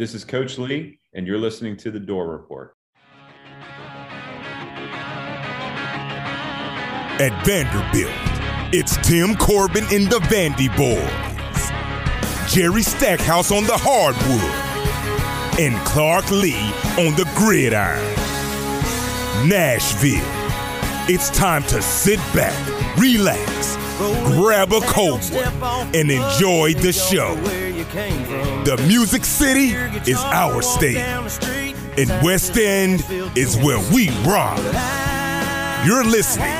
This is Coach Lea, and you're listening to The Dore Report. At Vanderbilt, it's Tim Corbin and the Vandy Boys, Jerry Stackhouse on the hardwood, and Clark Lea on the gridiron. Nashville, it's time to sit back, relax, grab a cold one, and enjoy the show. The Music City is our state, and West End is where we rock. You're listening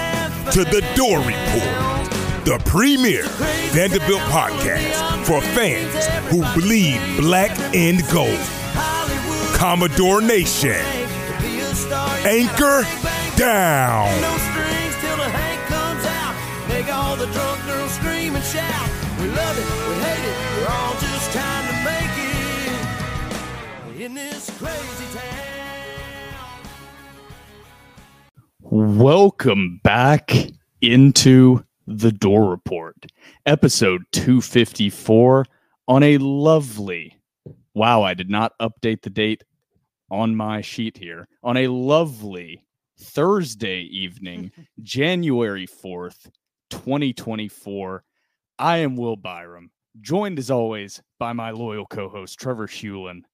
to The Dore Report, the premier Vanderbilt podcast for fans who bleed black and gold. Commodore Nation, anchor down. In this crazy town. Welcome back into the Dore Report, episode 254 on a lovely, wow, I did not update the date on my sheet here, on a lovely Thursday evening, January 4th, 2024. I am Will Byrum, joined as always by my loyal co host, Trevor Hulan.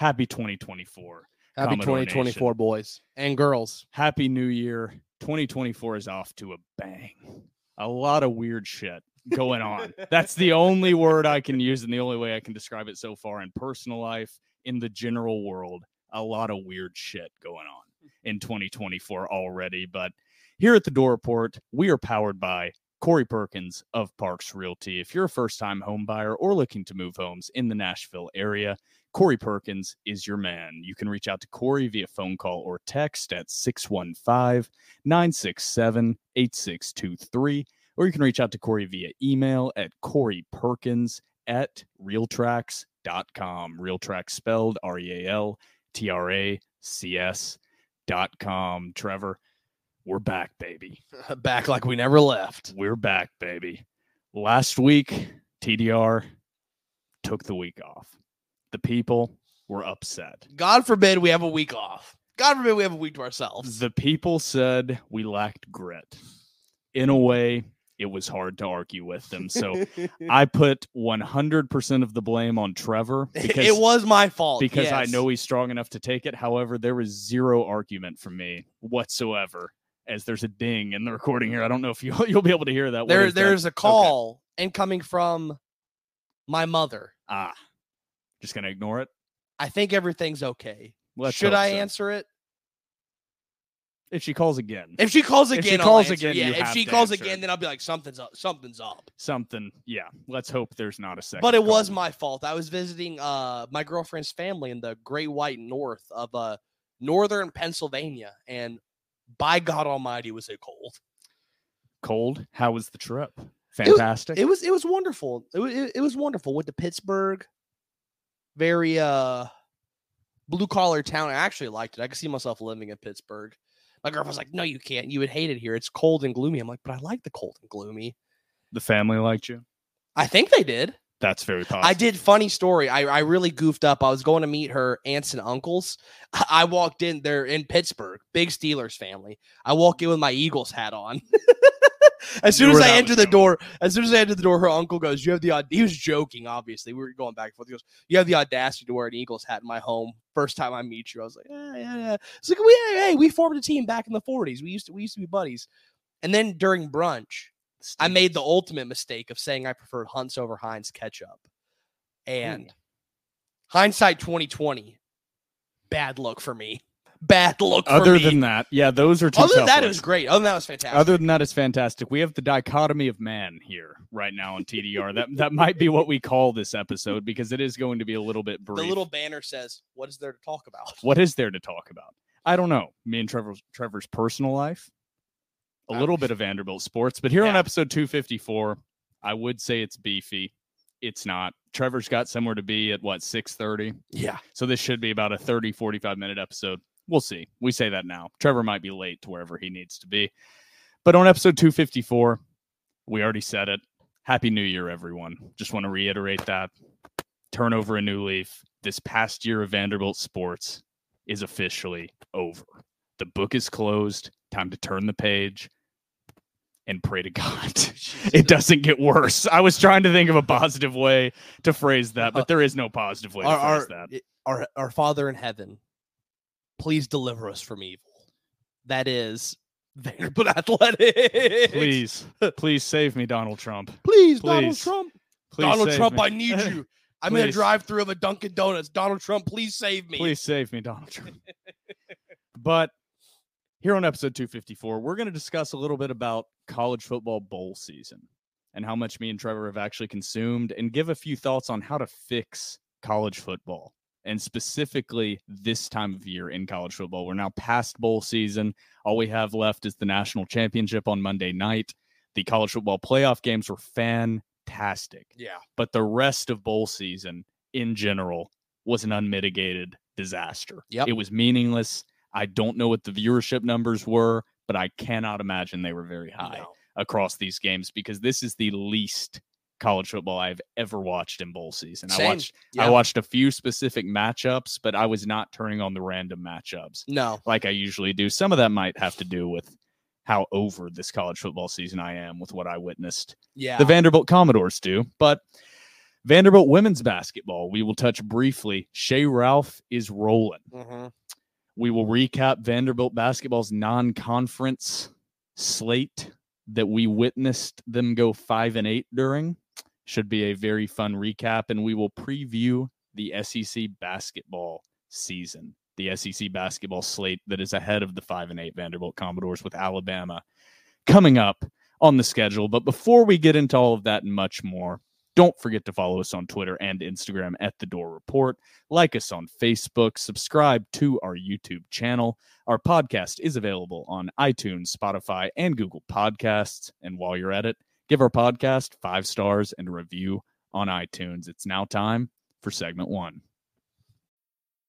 Happy 2024. Happy Commodore 2024, Nation. boys and girls. Happy New Year. 2024 is off to a bang. A lot of weird shit going on. That's the only word I can use and the only way I can describe it so far in personal life, in the general world. A lot of weird shit going on in 2024 already. But here at the Dore Report, we are powered by Corey Perkins of Parks Realty. If you're a first time home buyer or looking to move homes in the Nashville area, Corey Perkins is your man. You can reach out to Corey via phone call or text at 615 967 8623, or you can reach out to Corey via email at Corey Perkins at realtracs.com. Realtracs spelled R E A L T R A C S dot com. Trevor, we're back, baby. Back like we never left. We're back, baby. Last week, TDR took the week off. The people were upset. God forbid we have a week off. God forbid we have a week to ourselves. The people said we lacked grit. In a way, it was hard to argue with them. So I put 100% of the blame on Trevor because, it was my fault because I know he's strong enough to take it. However, there was zero argument from me whatsoever. As there's a ding in the recording here, I don't know if you you'll be able to hear that. There. is that? There's a Okay. call incoming from my mother. Ah, just gonna ignore it. I think everything's okay. Let's Should I so. answer it? If she calls again, If she calls If she again, I'll calls again, yeah. If she to calls again, it. then I'll be like, something's up. Something's up. something, yeah. Let's hope there's not a second. But it was my fault. I was visiting uh my girlfriend's family in the Great White North of uh northern Pennsylvania, and by God Almighty, was it cold. cold. How was the trip? Fantastic. It was it was wonderful. It was it, it was wonderful. Went to Pittsburgh, very uh blue collar town. I actually liked it. I could see myself living in Pittsburgh. My girlfriend was like, "No, you can't. You would hate it here. It's cold and gloomy." I'm like, "But I like the cold and gloomy." the family liked you. I think they did. That's very positive. I did. Funny story. I, I really goofed up. I was going to meet her aunts and uncles. I walked in. They're in Pittsburgh, big Steelers family. I walk in with my Eagles hat on. as soon as I enter the going. door, as soon as I enter the door, her uncle goes, "You have the." He was joking. Obviously, we were going back and forth. He goes, "You have the audacity to wear an Eagles hat in my home." First time I meet you, I was like, "Yeah, yeah, yeah." It's like, "We, hey, hey, we formed a team back in the '40s. We used to, we used to be buddies." And then during brunch, I made the ultimate mistake of saying I preferred Hunts over Heinz ketchup. And hindsight 2020, bad look for me. Bad look for Other than that, yeah, those are two. Other than that, it was great. Other than that, it was fantastic. Other than that, it's fantastic. We have the dichotomy of man here right now on TDR. that that might be what we call this episode because it is going to be a little bit brief. the little banner says, "What is there to talk about?" what is there to talk about? I don't know. Me and Trevor's Trevor's personal life, a little bit of Vanderbilt sports, but here on episode 254, I would say it's beefy. It's not. Trevor's got somewhere to be at what 6:30. Yeah, So this should be about a 30 45 minute episode. We'll see. We say that now. Trevor might be late to wherever he needs to be. But on episode 254, we already said it. Happy New Year, everyone. Just want to reiterate that. Turn over a new leaf. this past year of Vanderbilt sports is officially over. The book is closed. Time to turn the page and pray to God oh, it doesn't get worse. I was trying to think of a positive way to phrase that, but uh, there is no positive way to our, phrase our, that. our our Father in heaven, please deliver us from evil. That is Vanderbilt Athletics. Please, please save me, Donald Trump. please, Donald Trump. Please Donald Trump, me. I need you. I'm in a drive-through of a Dunkin' Donuts. Donald Trump, please save me. Please save me, Donald Trump. but here on episode 254, we're going to discuss a little bit about college football bowl season and how much me and Trevor have actually consumed and give a few thoughts on how to fix college football and specifically this time of year in college football. We're now past bowl season. All we have left is the national championship on Monday night. The college football playoff games were fantastic Yeah. but the rest of bowl season in general was an unmitigated disaster. Yep. It was meaningless. I don't know what the viewership numbers were, but I cannot imagine they were very high No. across these games because this is the least college football I've ever watched in bowl season. I watched Yeah. I watched a few specific matchups, but I was not turning on the random matchups No. like I usually do. Some of that might have to do with how over this college football season I am with what I witnessed Yeah. the Vanderbilt Commodores do. But Vanderbilt women's basketball, we will touch briefly. Shea Ralph is rolling. Mhm. We will recap Vanderbilt basketball's non conference slate that we witnessed them go five and eight during. Should be a very fun recap. And we will preview the SEC basketball season, the SEC basketball slate that is ahead of the five and eight Vanderbilt Commodores with Alabama coming up on the schedule. But before we get into all of that and much more, don't forget to follow us on Twitter and Instagram at The Dore Report. Like us on Facebook. Subscribe to our YouTube channel. Our podcast is available on iTunes, Spotify, and Google Podcasts. And while you're at it, give our podcast five stars and a review on iTunes. It's now time for segment one.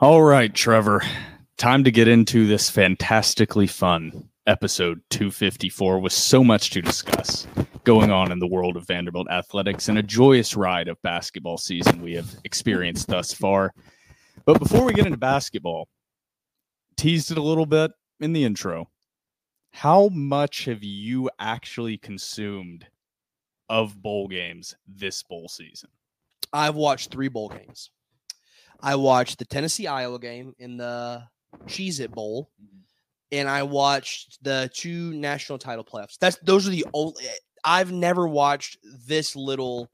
All right, Trevor, time to get into this fantastically fun episode 254 with so much to discuss going on in the world of Vanderbilt athletics and a joyous ride of basketball season we have experienced thus far. But before we get into basketball, teased it a little bit in the intro. How much have you actually consumed of bowl games this bowl season? I've watched three bowl games. I watched the Tennessee Iowa game in the Cheez It Bowl, and I watched the two national title playoffs. That's those are the only I've never watched this little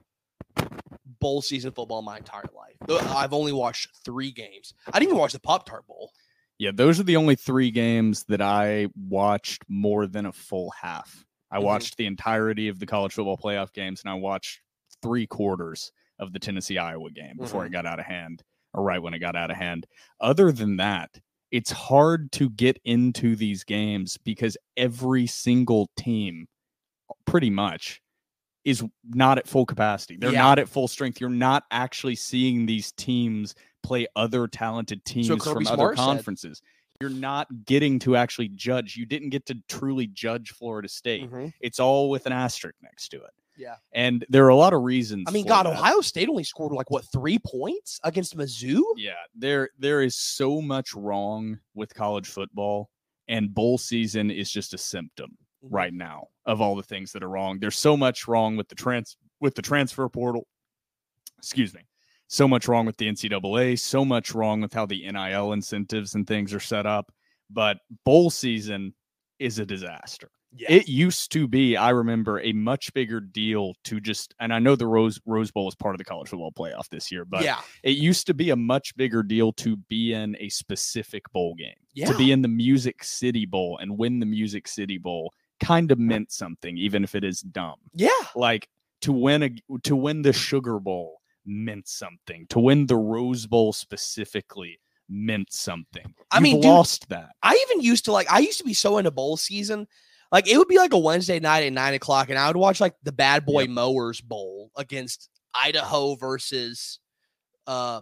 bowl season football my entire life. I've only watched three games. I didn't even watch the Pop Tart Bowl. Yeah, those are the only three games that I watched more than a full half. I Mhm. watched the entirety of the college football playoff games and I watched three quarters of the Tennessee Iowa game before it got out of hand, or right when it got out of hand. Other than that, it's hard to get into these games because every single team, pretty much, is not at full capacity. They're Yeah. not at full strength. You're not actually seeing these teams play other talented teams Kirby from other Smart said. conferences. You're not getting to actually judge. You didn't get to truly judge Florida State. Mm-hmm. It's all with an asterisk next to it. Yeah. And there are a lot of reasons. I mean, God, that. Ohio State only scored like what three points against Mizzou? Yeah, there there is so much wrong with college football, and bowl season is just a symptom Mhm. right now of all the things that are wrong. There's so much wrong with the trans with the transfer portal. Excuse me. So much wrong with the NCAA. So much wrong with how the NIL incentives and things are set up. But bowl season is a disaster. Yeah. It used to be, I remember, a much bigger deal to just, and I know the Rose Rose Bowl is part of the college football playoff this year, but yeah. it used to be a much bigger deal to be in a specific bowl game. Yeah. To be in the Music City Bowl and win the Music City Bowl kind of meant something, even if it is dumb. Yeah. Like to win a to win the Sugar Bowl meant something. To win the Rose Bowl specifically meant something. I You've mean, dude, lost that. I even used to like I used to be so into bowl season. Like it would be like a Wednesday night at nine o'clock, and I would watch like the Bad Boy Yep. Mowers Bowl against Idaho versus uh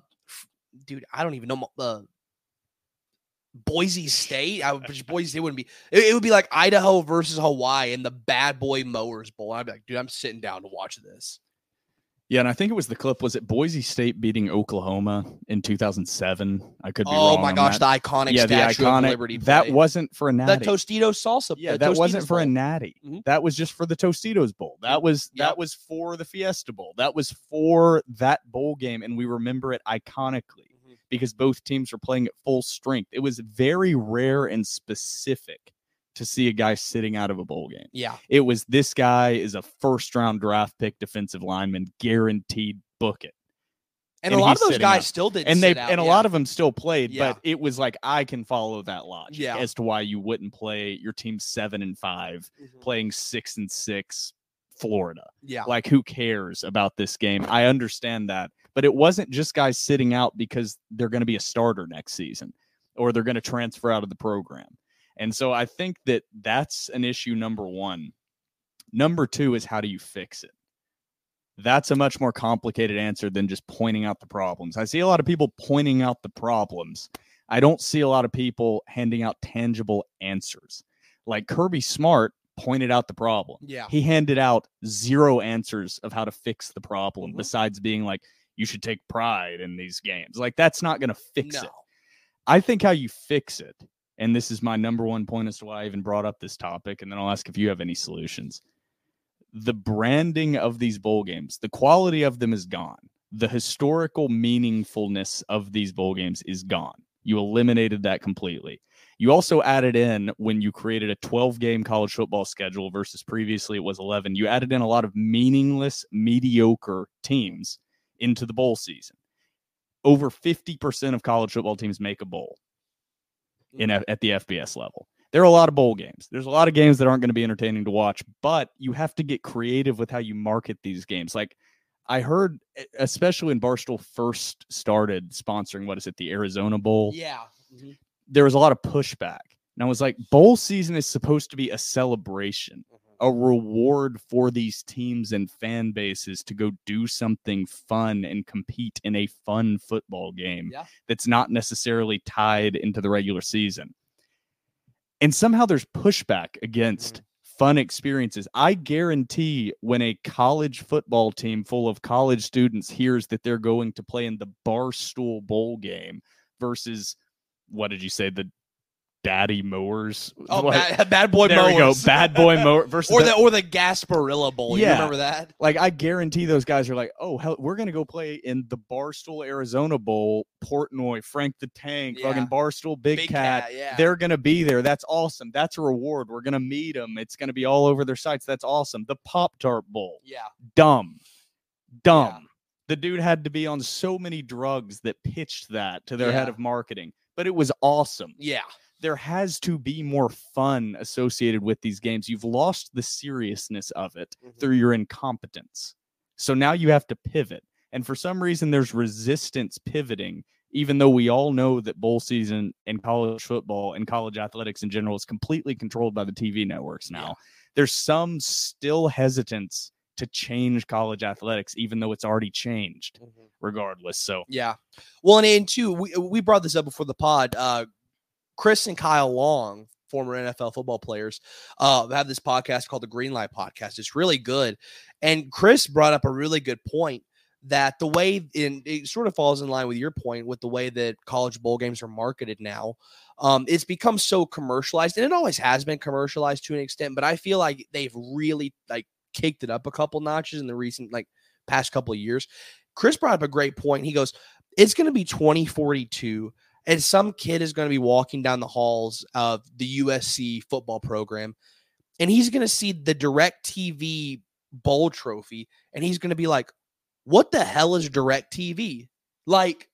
dude, I don't even know uh Boise State. I would Boise State wouldn't be it, it would be like Idaho versus Hawaii in the Bad Boy Mowers Bowl. I'd be like, dude, I'm sitting down to watch this. Yeah, and I think it was the clip. Was it Boise State beating Oklahoma in 2007? I could be Oh wrong. my on gosh, that. the iconic yeah, the statue iconic. of Liberty. that wasn't for a the natty. Tostitos salsa. yeah, the that wasn't Tostitos for a bowl. natty. Mhm. That was just for the Tostitos Bowl. That was Yep. that was for the Fiesta Bowl. That was for that bowl game, and we remember it iconically Mhm. because both teams were playing at full strength. It was very rare and specific to see a guy sitting out of a bowl game. Yeah. It was this guy is a first round draft pick defensive lineman, guaranteed book it. And, And a lot of those guys out. still did and they sit out, and a lot of them still played, Yeah. but it was like I can follow that logic Yeah. as to why you wouldn't play your team seven and five, Mhm. playing six and six Florida. Yeah. Like who cares about this game? I understand that. But it wasn't just guys sitting out because they're going to be a starter next season or they're going to transfer out of the program. And so I think that that's an issue number 1. Number 2 is how do you fix it? That's a much more complicated answer than just pointing out the problems. I see a lot of people pointing out the problems. I don't see a lot of people handing out tangible answers. Like Kirby Smart pointed out the problem Yeah. he handed out zero answers of how to fix the problem Mhm. besides being like you should take pride in these games like that's not going to fix no. it i think how you fix it and this is my number one point as to why i even brought up this topic and then i'll ask if you have any solutions the branding of these bowl games the quality of them is gone the historical meaningfulness of these bowl games is gone you eliminated that completely you also added in when you created a 12 game college football schedule versus previously it was 11. You added in a lot of meaningless, mediocre teams into the bowl season. Over 50% of college football teams make a bowl in Mm-hmm. a- at the FBS level. There are a lot of bowl games. There's a lot of games that aren't going to be entertaining to watch, but you have to get creative with how you market these games. Like I heard, especially when Barstool first started sponsoring, what is it, the Arizona Bowl? Yeah. Mhm. there was a lot of pushback. And I was like, bowl season is supposed to be a celebration, Mm-hmm. A reward for these teams and fan bases to go do something fun and compete in a fun football game Yeah. that's not necessarily tied into the regular season. And somehow there's pushback against mm. fun experiences. I guarantee when a college football team full of college students hears that they're going to play in the Barstool Bowl game versus what did you say the daddy mowers Oh, What- bad, bad boy there we go bad boy mower versus or the- the or the Gasparilla Bowl. You Yeah. remember that? like I guarantee those guys are like, oh hell, we're gonna go play in the Barstool Arizona Bowl, Portnoy, Frank the Tank, Yeah. fucking Barstool Big, Big Cat. Cat, yeah. They're gonna be there. That's awesome. That's a reward. We're gonna meet them. It's gonna be all over their sites. That's awesome. The Pop Tart Bowl, Yeah. dumb, dumb. Yeah. The dude had to be on so many drugs that pitched that to their head of marketing, but it was awesome Yeah. There has to be more fun associated with these games. You've lost the seriousness of it Mhm. through your incompetence. So now you have to pivot. And for some reason, there's resistance pivoting, even though we all know that bowl season and college football and college athletics in general is completely controlled by the TV networks now. Yeah. There's some still hesitance to change college athletics, even though it's already changed regardless. So Yeah. Well, and, and two, we we brought this up before the pod. Uh, Chris and Kyle Long, former NFL football players, uh, have this podcast called the Green Light Podcast. It's really good. And Chris brought up a really good point that the way in it sort of falls in line with your point with the way that college bowl games are marketed now. Um, it's become so commercialized, and it always has been commercialized to an extent, but I feel like they've really like kicked it up a couple notches in the recent like past couple of years. Chris brought up a great point. He goes, It's going to be 2042, and some kid is going to be walking down the halls of the USC football program, and he's going to see the DirecTV bowl trophy, and he's going to be like, What the hell is DirecTV? Like,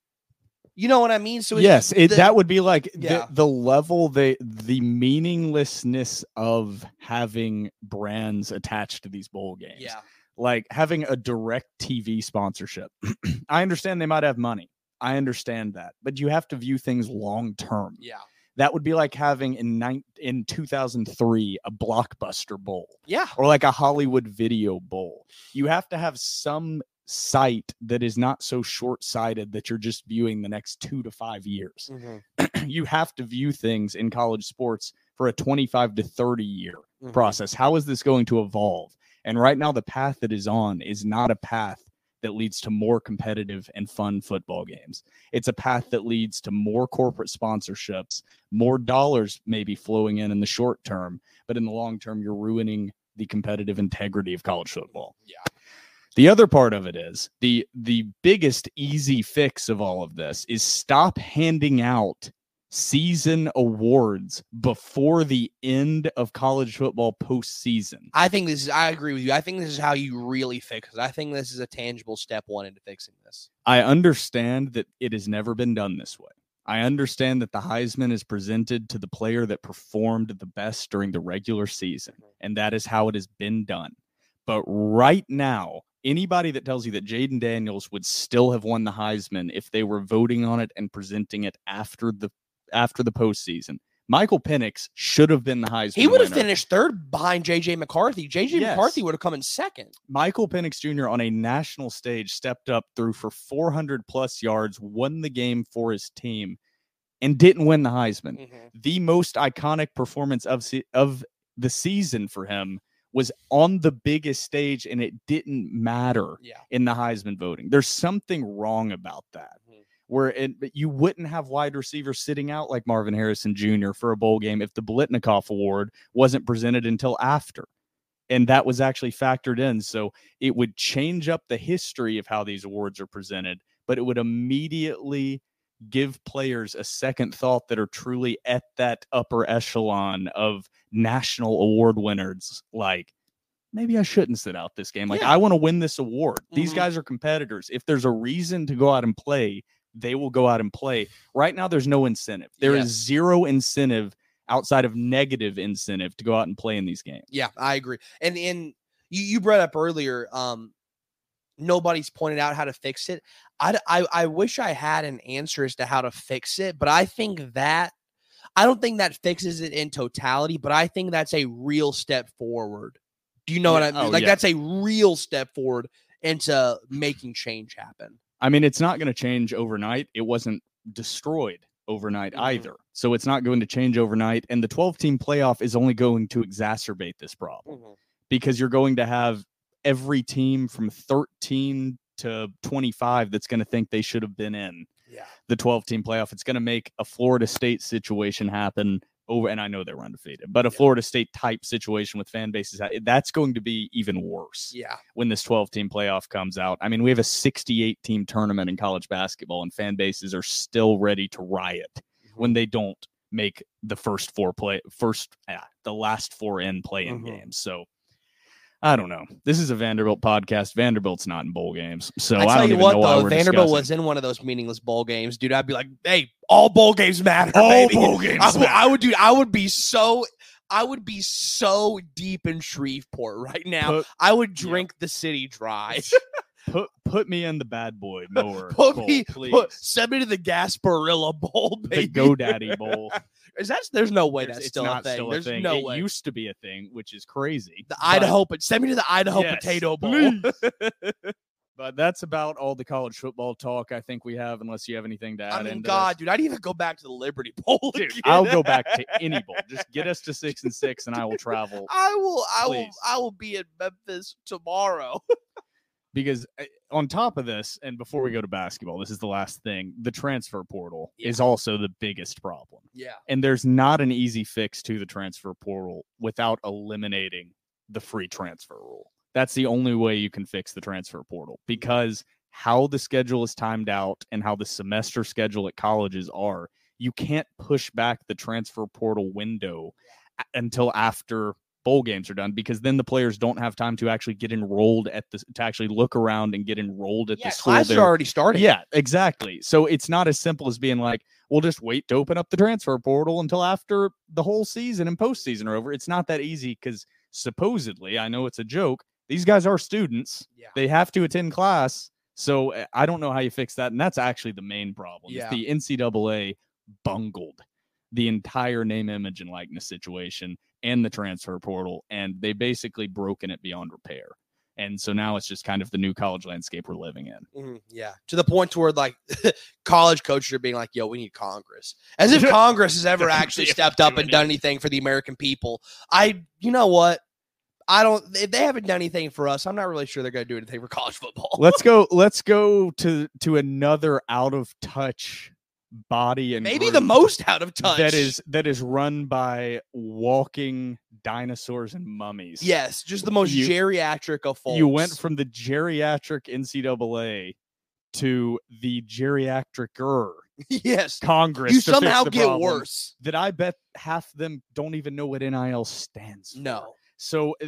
you know what I mean? So it's- yes, it, the- that would be like Yeah. the, the level, the the meaninglessness of having brands attached to these bowl games. yeah, like having a direct TV sponsorship. I understand they might have money. I understand that, but you have to view things long term. Yeah. That would be like having in nine, in 2003 a blockbuster bowl Yeah. or like a Hollywood video bowl. You have to have some sight that is not so short sighted that you're just viewing the next two to five years. you have to view things in college sports for a 25 to 30 year Mhm. process. How is this going to evolve? And right now, the path that is on is not a path that leads to more competitive and fun football games. It's a path that leads to more corporate sponsorships, more dollars maybe flowing in in the short term, but in the long term, you're ruining the competitive integrity of college football. Yeah. The other part of it is the the biggest easy fix of all of this is stop handing out season awards before the end of college football postseason. I think this is. I agree with you. I think this is how you really fix it. I think this is a tangible step one into fixing this. I understand that it has never been done this way. I understand that the Heisman is presented to the player that performed the best during the regular season, and that is how it has been done. But right now, anybody that tells you that Jayden Daniels would still have won the Heisman if they were voting on it and presenting it after the after the postseason, Michael Penix should have been the Heisman. He would have winner. finished third behind JJ McCarthy. JJ Yes. McCarthy would have come in second. Michael Penix Jr. on a national stage stepped up through for 400 plus yards, won the game for his team, and didn't win the Heisman. Mm-hmm. The most iconic performance of se- of the season for him was on the biggest stage, and it didn't matter Yeah. in the Heisman voting. There's something wrong about that. Where it, but you wouldn't have wide receivers sitting out like Marvin Harrison Jr. for a bowl game if the Biletnikoff Award wasn't presented until after. And that was actually factored in. So it would change up the history of how these awards are presented, but it would immediately give players a second thought that are truly at that upper echelon of national award winners. Like, maybe I shouldn't sit out this game. Like, Yeah. I want to win this award. These Mhm. guys are competitors. If there's a reason to go out and play, they will go out and play. Right now, there's no incentive. There is zero incentive outside of negative incentive to go out and play in these games. Yeah, I agree. And and you, you brought up earlier, um, nobody's pointed out how to fix it. I I wish I had an answer as to how to fix it, but I think that I don't think that fixes it in totality, but I think that's a real step forward. Do you know what I mean? oh, like yeah. that's a real step forward into making change happen. I mean, it's not going to change overnight. It wasn't destroyed overnight Mhm. either. So it's not going to change overnight. And the 12 team playoff is only going to exacerbate this problem because you're going to have every team from 13 to 25 that's going to think they should have been in Yeah. the 12 team playoff. It's going to make a Florida State situation happen over, and I know they were undefeated, but a Yeah. Florida State type situation with fan bases, that's going to be even worse Yeah. when this 12 team playoff comes out. I mean, we have a 68 team tournament in college basketball, and fan bases are still ready to riot Mm-hmm. when they don't make the first four play, first, ah, the last four in play in Mhm. games. So I don't know. This is a Vanderbilt podcast. Vanderbilt's not in bowl games. So I, I don't you even what, know why though, we're Vanderbilt discussing. was in one of those meaningless bowl games, dude. I'd be like, "Hey, all bowl games matter, All baby." bowl games I, would- I would, dude. I would be so, I would be so deep in Shreveport right now. Put, I would yeah. drink the city dry. put, put me in the bad boy mower. put bowl, me, please. put, send me to the Gasparilla Bowl, the baby. GoDaddy Bowl. Is that? There's no way There's- that's still a thing. still a There's thing. no it way. used to be a thing, which is crazy. the but- Idaho, but send me to the Idaho Yes, Potato Bowl. But that's about all the college football talk I think we have, unless you have anything to add. I mean, God, dude, I'd even go back to the Liberty Bowl. Dude, again. I'll go back to any bowl. Just get us to six and six, and I will travel. I will, I will, I will be in Memphis tomorrow. Because uh, on top of this, and before we go to basketball, this is the last thing. The transfer portal Yeah. is also the biggest problem, yeah. and there's not an easy fix to the transfer portal without eliminating the free transfer rule. That's the only way you can fix the transfer portal because how the schedule is timed out and how the semester schedule at colleges are, you can't push back the transfer portal window until after bowl games are done because then the players don't have time to actually get enrolled at the to actually look around and get enrolled at Yeah, the school class is they're- already started. yeah, exactly. So it's not as simple as being like, we'll just wait to open up the transfer portal until after the whole season and postseason are over. It's not that easy because supposedly, I know it's a joke, These guys are students. Yeah. They have to attend class. So uh, I don't know how you fix that. And that's actually the main problem. Yeah. The NCAA bungled the entire name, image, and likeness situation and the transfer portal. And they basically broken it beyond repair. And so now it's just kind of the new college landscape we're living in. Mhm, yeah, to the point to where like college coaches are being like, "Yo, we need Congress," as if Congress has ever actually stepped up and done anything for the American people. I, you know what? I don't. If they haven't done anything for us, I'm not really sure they're going to do anything for college football. let's go let's go to to another out of touch body and Maybe the most out of touch. that is that is run by walking dinosaurs and mummies yes, just the most You- geriatric of folks. you went from the geriatric ncaa to the geriatricer yes. congress You somehow get problem worse. that i bet half them don't even know what nil stands for. No, so uh,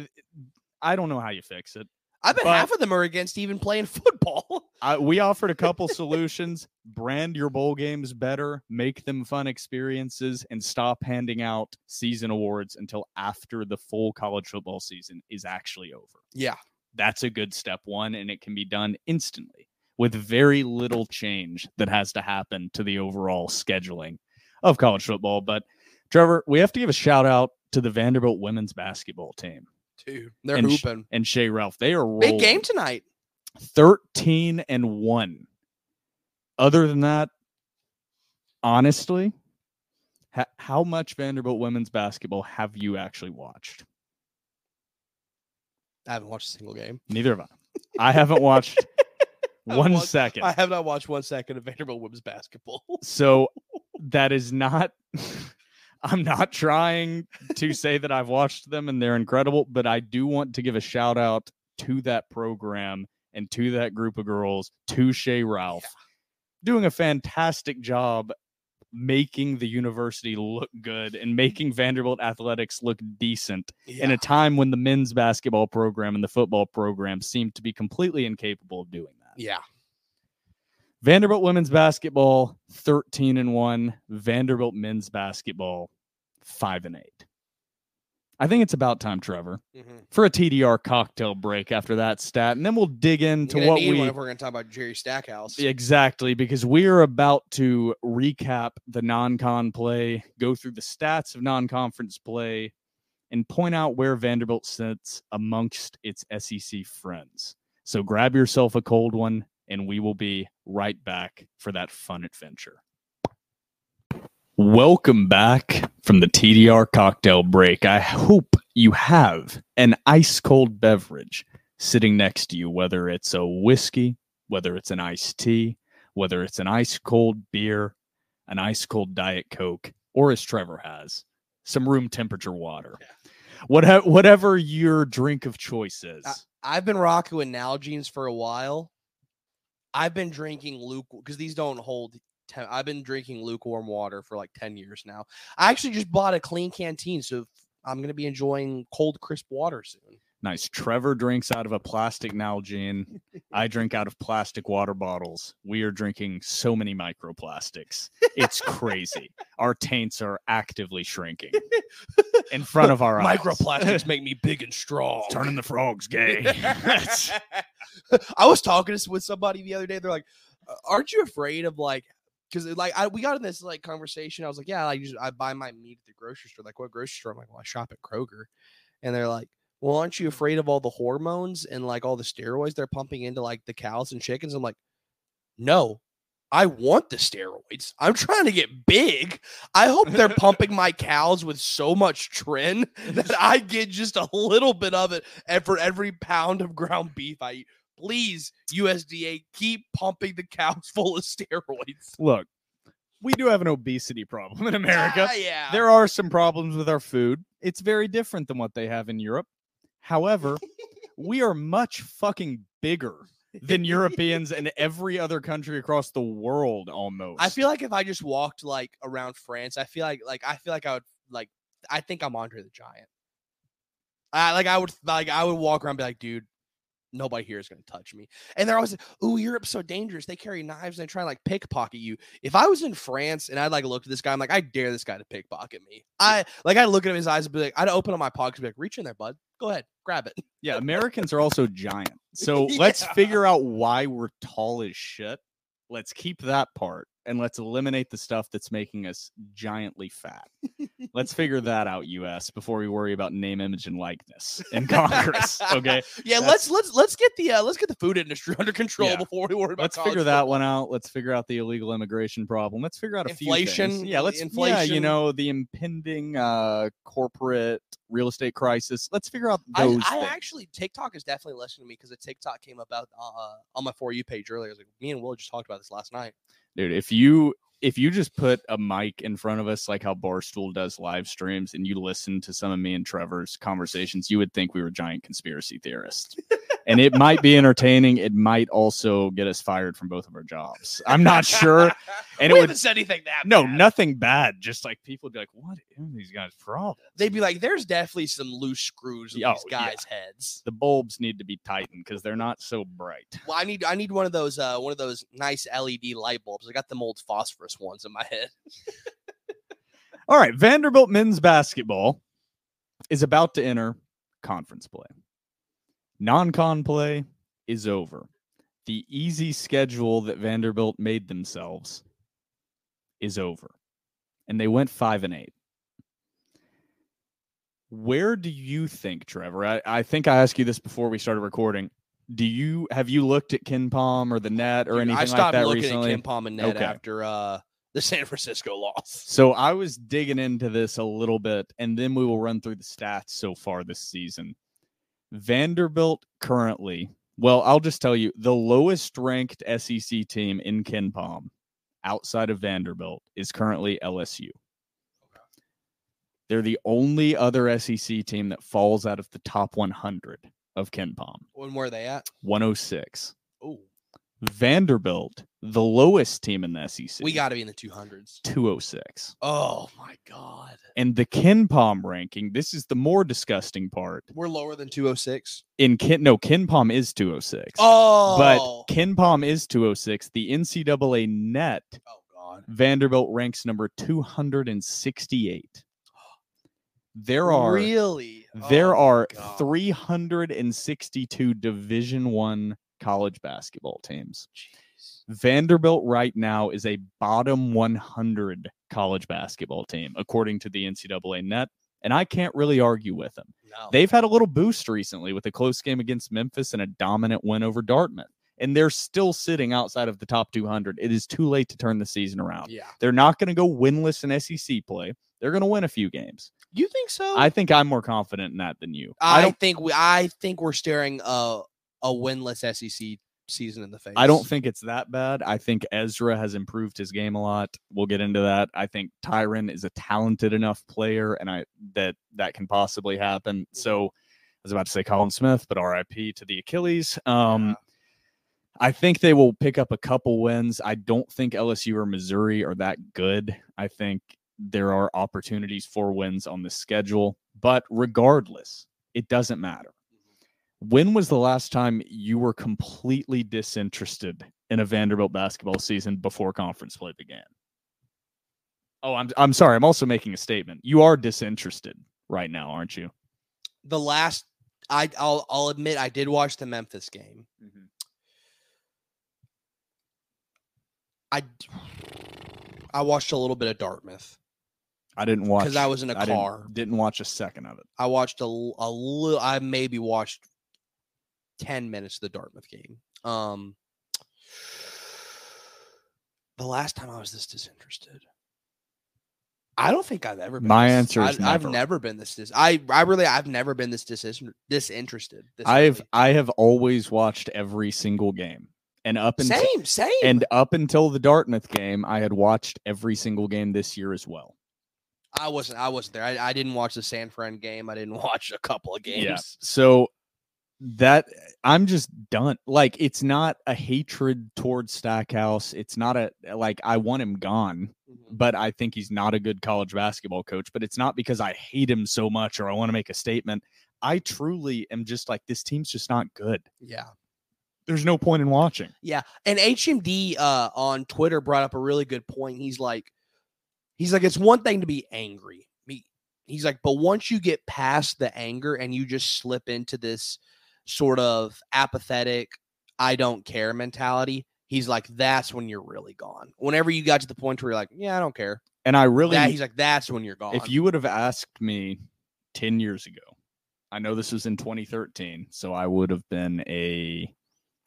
i don't know how you fix it I bet But- half of them are against even playing football. I, we offered a couple solutions. Brand your bowl games better, make them fun experiences, and stop handing out season awards until after the full college football season is actually over. yeah, That's a good step one, and it can be done instantly with very little change that has to happen to the overall scheduling of college football. But Trevor, we have to give a shout out to the Vanderbilt women's basketball team dude, they're And sh- hooping. and Shea Ralph. They are Big game tonight. 13 and 1. Other than that, honestly, ha- how much Vanderbilt women's basketball have you actually watched? I haven't watched a single game. Neither have I. I haven't watched one watched- second. I have not watched one second of Vanderbilt women's basketball. So that is not. I'm not trying to say that I've watched them and they're incredible, but I do want to give a shout out to that program and to that group of girls, to Shea Ralph, doing a fantastic job making the university look good and making Vanderbilt athletics look decent in a time when the men's basketball program and the football program seemed to be completely incapable of doing that. yeah, Vanderbilt women's basketball 13 and 1, Vanderbilt men's basketball 5 and 8. I think it's about time, Trevor, mm-hmm. for a TDR cocktail break after that stat, and then we'll dig into what we we're going to talk about Jerry Stackhouse. exactly because we are about to recap the non-con play, go through the stats of non-conference play, and point out where Vanderbilt sits amongst its SEC friends. So grab yourself a cold one, and we will be right back for that fun adventure. Welcome back from the TDR cocktail break. I hope you have an ice cold beverage sitting next to you, whether it's a whiskey, whether it's an iced tea, whether it's an ice cold beer, an ice cold Diet Coke, or as Trevor has, some room temperature water. Whatever, whatever your drink of choice is. I've been rocking with Nalgene's for a while. I've been drinking luke because these don't hold. Te- I've been drinking lukewarm water for like ten years now. I actually just bought a Klean Kanteen, so I'm gonna be enjoying cold, crisp water soon. Nice. Trevor drinks out of a plastic Nalgene. I drink out of plastic water bottles. We are drinking so many microplastics. It's crazy. our taints are actively shrinking in front of our eyes. Microplastics make me big and strong. Turning the frogs gay. I was talking to with somebody the other day. They're like, "Uh, "Aren't you afraid of like?" Because like I we got in this like conversation. I was like, "Yeah, I just I buy my meat at the grocery store." Like, what grocery store? I'm like, "Well, I shop at Kroger," and they're like. Well, aren't you afraid of all the hormones and like all the steroids they're pumping into like the cows and chickens? I'm like, no, I want the steroids. I'm trying to get big. I hope they're pumping my cows with so much tren that I get just a little bit of it and for every pound of ground beef I eat. Please, USDA, keep pumping the cows full of steroids. Look, we do have an obesity problem in America. Ah, yeah. There are some problems with our food. It's very different than what they have in Europe. However, we are much fucking bigger than Europeans and every other country across the world almost. I feel like if I just walked like around France, I feel like like I feel like I would like I think I'm Andre the Giant. I like I would like I would walk around and be like, dude, nobody here is gonna touch me. And they're always like, oh, Europe's so dangerous. They carry knives and they try and like pickpocket you. If I was in France and I'd like look at this guy, I'm like, I dare this guy to pickpocket me. I like I'd look at him in his eyes and be like, I'd open up my pockets and be like, reach in there, bud. Go ahead, grab it. Yeah, Americans are also giant. So let's figure out why we're tall as shit. Let's keep that part and let's eliminate the stuff that's making us giantly fat. let's figure that out, US, before we worry about name, image, and likeness in Congress. Okay. Yeah, That's- let's let's let's get the uh, let's get the food industry under control Yeah. before we worry about. Let's college figure that one out. Let's figure out the illegal immigration problem. Let's figure out a few Inflation, things. Yeah, let's Yeah, you inflation. know, the impending uh corporate real estate crisis. Let's figure out I, those I things. actually TikTok is definitely listening to me because a TikTok came about uh, on my for you page earlier. I was like, me and Will just talked about this last night. Dude if you if you just put a mic in front of us like how barstool does live streams and you listen to some of me and trevor's conversations you would think we were giant conspiracy theorists and it might be entertaining it might also get us fired from both of our jobs i'm not sure and we it would said anything that no bad. nothing bad just like people would be like what are these guys problems They'd be like, there's definitely some loose screws in Oh, these yeah. guys' heads. the bulbs need to be tightened because they're not so bright Well, I need I need one of those uh one of those nice LED light bulbs. I got them old phosphorus ones in my head. All right, Vanderbilt men's basketball is about to enter conference play. Non-con play is over. The easy schedule that Vanderbilt made themselves is over. And they went 5 and 8. Where do you think, Trevor? I, I think I asked you this before we started recording. Do you have you looked at KenPom or the NET or Dude, anything I like stopped that looking recently? at KenPom and NET Okay. after uh the San Francisco loss. So I was digging into this a little bit, and then we will run through the stats so far this season. Vanderbilt currently, well, I'll just tell you, the lowest ranked SEC team in KenPom outside of Vanderbilt is currently LSU. They're the only other SEC team that falls out of the top 100 of KenPom, When were they at? 106. Oh, Vanderbilt, the lowest team in the SEC, we got to be in the two hundreds. 206. Oh my god, And the KenPom ranking, this is the more disgusting part. we're lower than two hundred six. In Ken, no, KenPom is 206. Oh, But oh. KenPom is 206. The NCAA NET, oh god, Vanderbilt ranks number 268. There are really there Oh, are God. 362 Division One college basketball teams. Jeez. Vanderbilt right now is a bottom 100 college basketball team, according to the NCAA NET. And I can't really argue with them. No. They've had a little boost recently with a close game against Memphis and a dominant win over Dartmouth. And they're still sitting outside of the top 200. It is too late to turn the season around. yeah, They're not going to go winless in SEC play. They're going to win a few games. You think so? I think I'm more confident in that than you. I, I don't. think we. I think we're staring a a winless SEC season in the face. I don't think it's that bad. I think Ezra has improved his game a lot. We'll get into that. I think Tyrin is a talented enough player, and I that that can possibly happen. Mm-hmm. So, I was about to say Colin Smith, but RIP to the Achilles. Um, Yeah. I think they will pick up a couple wins. I don't think LSU or Missouri are that good. I think there are opportunities for wins on the schedule, but regardless, it doesn't matter. When was the last time you were completely disinterested in a Vanderbilt basketball season before conference play began? Oh, I'm I'm sorry. I'm also making a statement. You are disinterested right now, aren't you? the last. I I'll I'll admit I did watch the Memphis game. Mm-hmm. I I watched a little bit of Dartmouth I didn't watch because I was in a I didn't- car. Didn't, watch a second of it. I watched a little. I maybe watched ten minutes of the Dartmouth game. Um, the last time I was this disinterested, I don't think I've ever. Been My this- answer is I, I've never. never been this. Dis- I I really I've never been this disin- disinterested. This I've. I have always watched every single game, and up until same same and up until the Dartmouth game, I had watched every single game this year as well. I wasn't I wasn't there. I, I didn't watch the San Fran game. I didn't watch a couple of games. Yeah. So that I'm just done. Like it's not a hatred towards Stackhouse. It's not a like I want him gone, Mhm. but I think he's not a good college basketball coach. But it's not because I hate him so much or I want to make a statement. I truly am just like this team's just not good. Yeah. There's no point in watching. Yeah, and HMD uh, on Twitter brought up a really good point. He's like, he's like, it's one thing to be angry. He's like, but once you get past the anger and you just slip into this sort of apathetic, I don't care mentality, he's like, that's when you're really gone. Whenever you got to the point where you're like, yeah, I don't care. And I really, That, he's like, that's when you're gone. if you would have asked me 10 years ago, I know this was in 2013, so I would have been a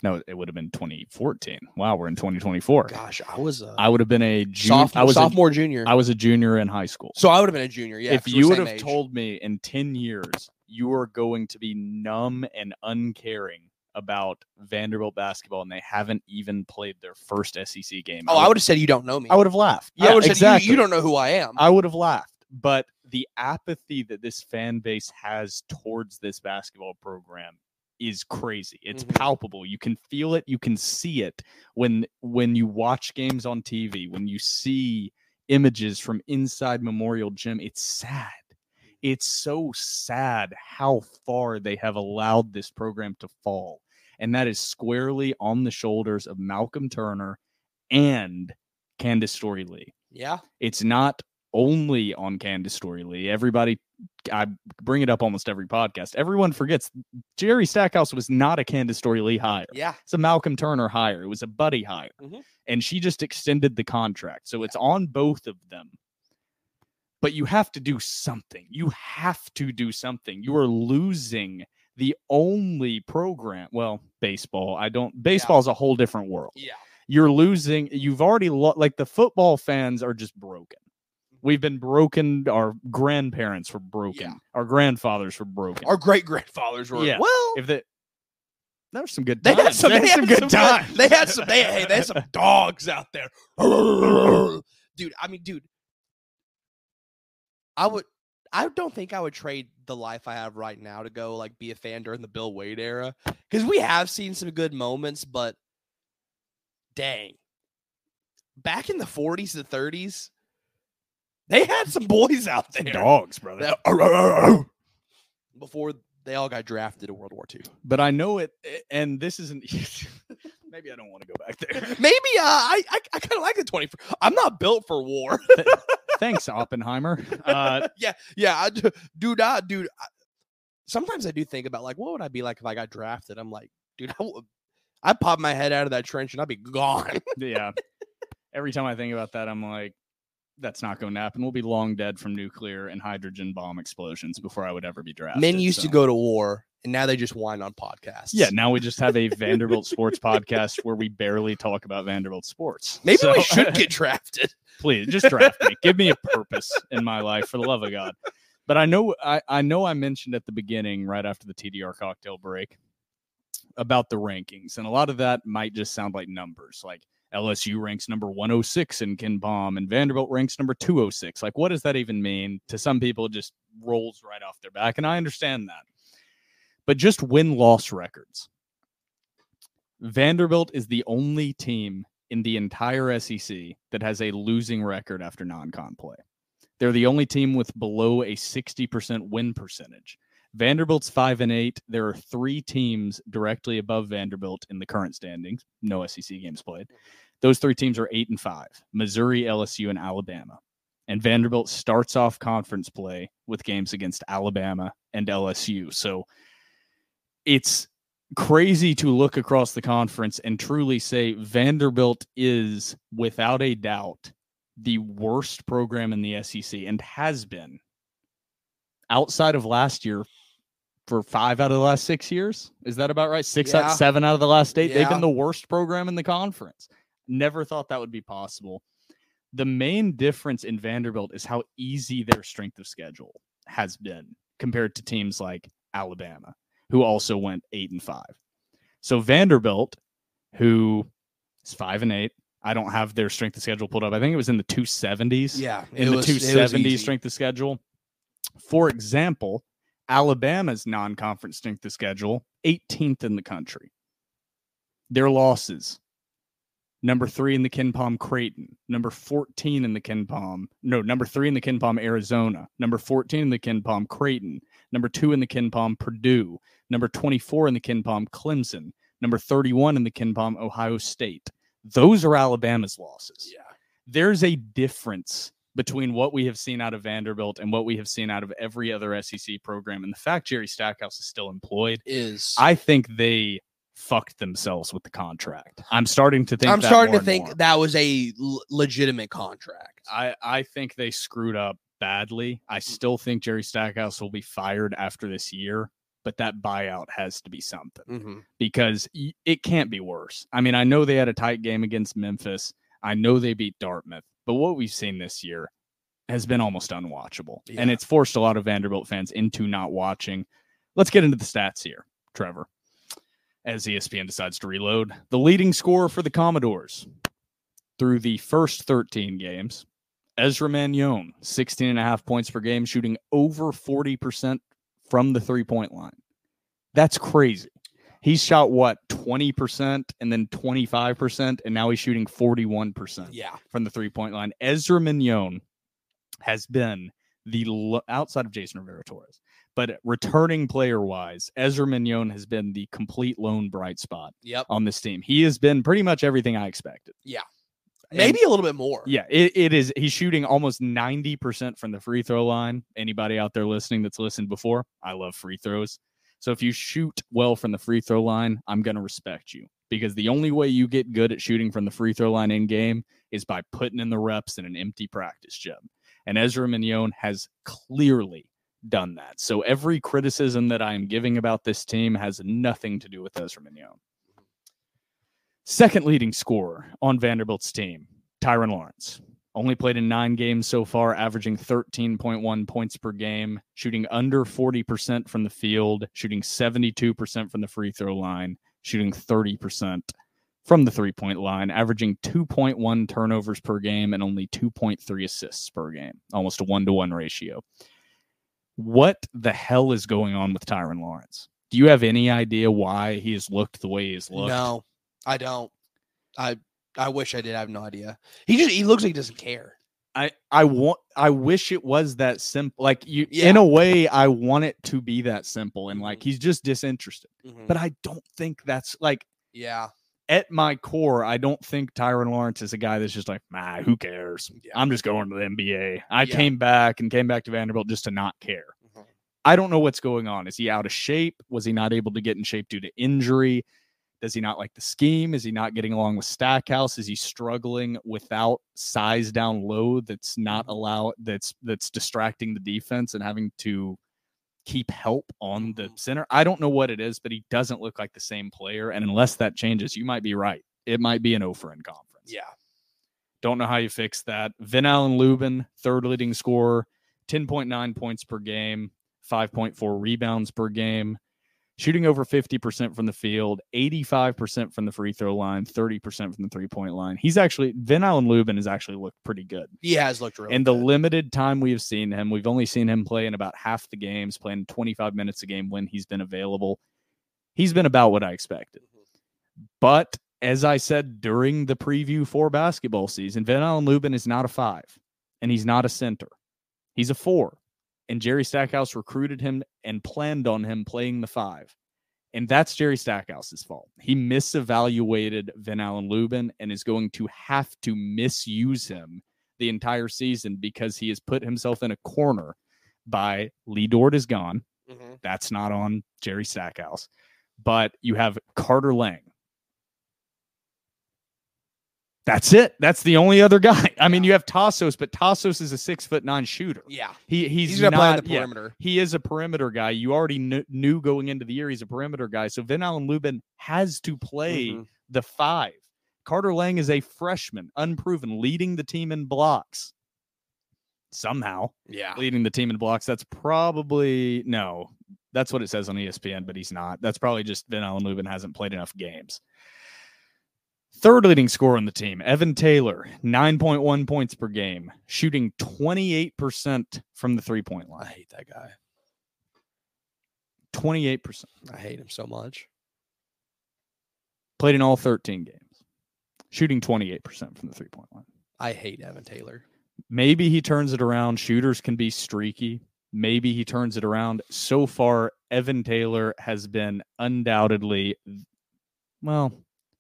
no, it would have been 2014. Wow, we're in 2024. gosh, I was a I would have been a junior. sophomore, I was sophomore junior. A, I was a junior in high school. so I would have been a junior. Yeah. if you would have age. told me in 10 years you are going to be numb and uncaring about Vanderbilt basketball and they haven't even played their first SEC game. oh, I would have said you don't know me. I would have laughed. I Yeah, would have exactly. said you, you don't know who I am. I would have laughed. But the apathy that this fan base has towards this basketball program is crazy. It's Mhm. palpable. You can feel it, you can see it when when you watch games on TV, when you see images from inside Memorial Gym. It's sad. It's so sad how far they have allowed this program to fall. And that is squarely on the shoulders of Malcolm Turner and Candice Storey Lee yeah. it's not only on Candice Storey Lee. Everybody, I bring it up almost every podcast. Everyone forgets Jerry Stackhouse was not a Candice Storey Lee hire. Yeah. It's a Malcolm Turner hire. It was a buddy hire. Mhm. And she just extended the contract. So it's on both of them. But you have to do something. You have to do something. You are losing the only program. Well, baseball. I don't, baseball is a whole different world Yeah. you're losing you've already lo- like the football fans are just broken we've been broken our grandparents were broken Yeah. our grandfathers were broken Our great grandfathers were Yeah. well. if the there were some good They had some, There they were had some good times They had some. They, hey, they had some dogs out there, dude. I mean, dude, I would. I don't think I would trade the life I have right now to go like be a fan during the Bill Wade era because we have seen some good moments, but dang, back in the 40s and 30s, they had some boys out Some there. dogs brother that- before they all got drafted in World War II. but i know it and this isn't maybe i don't want to go back there Maybe uh, I I, I kind of like the twenty. I'm not built for war. thanks oppenheimer uh yeah, yeah, I do, do not, dude. I, sometimes I do think about like, what would I be like if I got drafted? I'm like, dude, I would, I'd pop my head out of that trench and I'd be gone. yeah every time i think about that i'm like that's not going to happen we'll be long dead from nuclear and hydrogen bomb explosions before i would ever be drafted Men used to go to war, and now they just whine on podcasts. Yeah, now we just have a Vanderbilt sports podcast where we barely talk about Vanderbilt sports. maybe we should get drafted. please just draft me. Give me a purpose in my life for the love of God. But I know I, I know I mentioned at the beginning, right after the TDR cocktail break, about the rankings. And a lot of that might just sound like numbers. Like LSU ranks number 106 in KenPom and Vanderbilt ranks number 206. Like, what does that even mean? To some people, it just rolls right off their back. And I understand that. But just win loss records. Vanderbilt is the only team in the entire SEC that has a losing record after non con play. They're the only team with below a 60% win percentage. Vanderbilt's five and eight. There are three teams directly above Vanderbilt in the current standings. No SEC games played. Mm-hmm. Those three teams are eight and five Missouri, LSU, and Alabama. And Vanderbilt starts off conference play with games against Alabama and LSU. So it's crazy to look across the conference and truly say Vanderbilt is, without a doubt, the worst program in the SEC and has been outside of last year for five out of the last six years. Is that about right? Six Yeah. out, seven out of the last eight. They've been the worst program in the conference. Never thought that would be possible. The main difference in Vanderbilt is how easy their strength of schedule has been compared to teams like Alabama, who also went eight and five. So Vanderbilt, who is five and eight, I don't have their strength of schedule pulled up. I think it was in the 270s Yeah, in the 270 strength of schedule. For example, Alabama's non conference strength of schedule, 18th in the country. Their losses number three in the KenPom Creighton, number 14 in the KenPom, no, number three in the KenPom Arizona, number 14 in the KenPom Creighton, number two in the KenPom Purdue, number 24 in the KenPom Clemson, number 31 in the KenPom Ohio State. Those are Alabama's losses Yeah. there's a difference between what we have seen out of Vanderbilt and what we have seen out of every other SEC program. And the fact Jerry Stackhouse is still employed, Is I think they fucked themselves with the contract. I'm starting to think I'm that starting to think more. that was a l- legitimate contract. I, I think they screwed up badly. I still think Jerry Stackhouse will be fired after this year, but that buyout has to be something Mm-hmm. because it can't be worse. I mean, I know they had a tight game against Memphis. I know they beat Dartmouth, but what we've seen this year has been almost unwatchable. And it's forced a lot of Vanderbilt fans into not watching. Let's get into the stats here, Trevor. As ESPN decides to reload, the leading scorer for the Commodores through the first 13 games, Ezra Manjon, 16 and a half points per game, shooting over 40% from the three point line. That's crazy. He's shot what 20% and then 25%, and now he's shooting 41% Yeah. from the three point line. Ezra Manjon has been the outside of Jason Rivera Torres, but returning player wise, Ezra Manjon has been the complete lone bright spot Yep. on this team. He has been pretty much everything I expected. Yeah. And- Maybe a little bit more. yeah, it, it is. He's shooting almost 90% from the free throw line. Anybody out there listening that's listened before, I love free throws. So if you shoot well from the free throw line, I'm going to respect you because the only way you get good at shooting from the free throw line in game is by putting in the reps in an empty practice gym. And Ezra Manjon has clearly done that. So every criticism that I am giving about this team has nothing to do with Ezra Manjon. Second leading scorer on Vanderbilt's team, Tyrin Lawrence. Only played in nine games so far, averaging 13.1 points per game, shooting under 40% from the field, shooting 72% from the free throw line, shooting 30% from the three point line, averaging 2.1 turnovers per game and only 2.3 assists per game, almost a one to one ratio. What the hell is going on with Tyrin Lawrence? Do you have any idea why he has looked the way he has looked? No, I don't. I I wish I did. I have no idea. He just he looks like he doesn't care. I I want I wish it was that simple. Like you Yeah. in a way I want it to be that simple and like Mhm. he's just disinterested. But I don't think that's like yeah, at my core, I don't think Tyrin Lawrence is a guy that's just like, ah, who cares? Yeah. I'm just going to the NBA. I Yeah. came back and came back to Vanderbilt just to not care. Mhm. I don't know what's going on. Is he out of shape? Was he not able to get in shape due to injury? Does he not like the scheme? Is he not getting along with Stackhouse? Is he struggling without size down low that's not allow that's that's distracting the defense and having to keep help on the Mhm. center? I don't know what it is, but he doesn't look like the same player. And unless that changes, you might be right. It might be an over in conference. yeah. Don't know how you fix that. Ven-Allen Lubin, third leading scorer, 10.9 points per game, 5.4 rebounds per game, shooting over 50% from the field, 85% from the free throw line, 30% from the three point line. He's actually, Ven-Allen Lubin has actually looked pretty good. He has looked really In the good. limited time we have seen him, we've only seen him play in about half the games, playing 25 minutes a game when he's been available. He's been about what I expected. Mm-hmm. But as I said during the preview for basketball season, Ven-Allen Lubin is not a five and he's not a center. He's a four. And Jerry Stackhouse recruited him and planned on him playing the five. And that's Jerry Stackhouse's fault. He misevaluated Ven-Allen Lubin and is going to have to misuse him the entire season because he has put himself in a corner by Lee Dort is gone. Mhm. That's not on Jerry Stackhouse. But you have Carter Lang. That's it. That's the only other guy. I mean, you have Tassos, but Tassos is a six foot nine shooter. Yeah, He he's, he's, gonna play on not- the yeah, he is a perimeter guy. You already kn- knew going into the year he's a perimeter guy. So Ven-Allen Lubin has to play Mhm. the five. Carter Lang is a freshman, unproven, leading the team in blocks. Somehow Yeah, leading the team in blocks. That's probably no. That's what it says on ESPN, but he's not. That's probably just Ven-Allen Lubin hasn't played enough games. Third leading scorer on the team, Evan Taylor, 9.1 points per game, shooting 28% from the three point line. I hate that guy. 28%. I hate him so much. Played in all 13 games, shooting 28% from the three point line. I hate Evan Taylor. Maybe he turns it around. Shooters can be streaky. Maybe he turns it around. So far, Evan Taylor has been undoubtedly, well,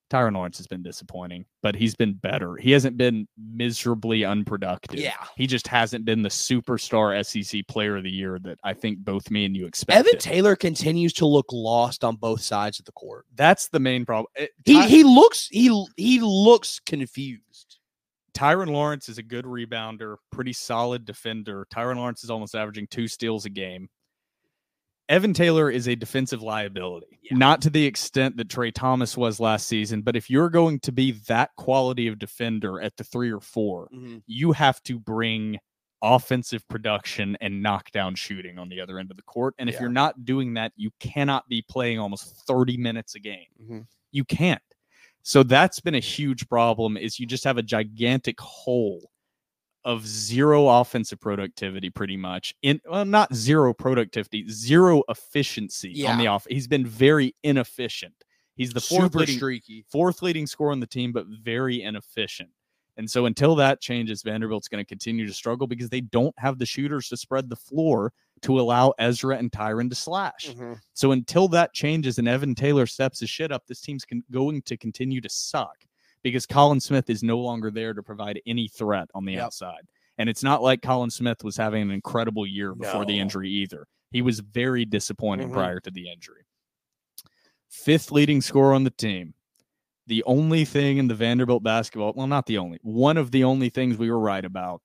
Tyrin Lawrence has been disappointing, but he's been better. He hasn't been miserably unproductive. Yeah. He just hasn't been the superstar SEC player of the year that I think both me and you expect. Evan Taylor continues to look lost on both sides of the court. That's the main problem. It- He Ty- he looks he he looks confused. Tyrin Lawrence is a good rebounder, pretty solid defender. Tyrin Lawrence is almost averaging two steals a game. Evan Taylor is a defensive liability, Yeah. not to the extent that Trey Thomas was last season. But if you're going to be that quality of defender at the three or four, you have to bring offensive production and knockdown shooting on the other end of the court. And if Yeah. you're not doing that, you cannot be playing almost 30 minutes a game. Mhm. You can't. So that's been a huge problem is you just have a gigantic hole of zero offensive productivity pretty much in well not zero productivity zero efficiency on the off he's been very inefficient he's the fourth Super leading, streaky. fourth leading scorer on the team, but very inefficient. And so until that changes, Vanderbilt's going to continue to struggle because they don't have the shooters to spread the floor to allow Ezra and Tyrin to slash. Mhm. So until that changes and Evan Taylor steps his shit up, this team's con- going to continue to suck because Colin Smith is no longer there to provide any threat on the Yep. outside. And it's not like Colin Smith was having an incredible year before the injury either. He was very disappointing Mhm. prior to the injury. Fifth leading scorer on the team. The only thing in the Vanderbilt basketball, well, not the only, one of the only things we were right about,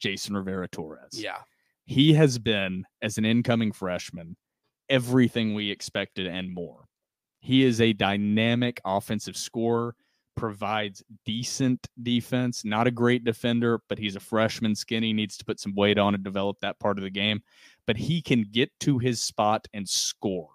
Jason Rivera Torres Yeah. he has been as an incoming freshman everything we expected and more he is a dynamic offensive scorer provides decent defense not a great defender but he's a freshman skinny needs to put some weight on and develop that part of the game. But he can get to his spot and score.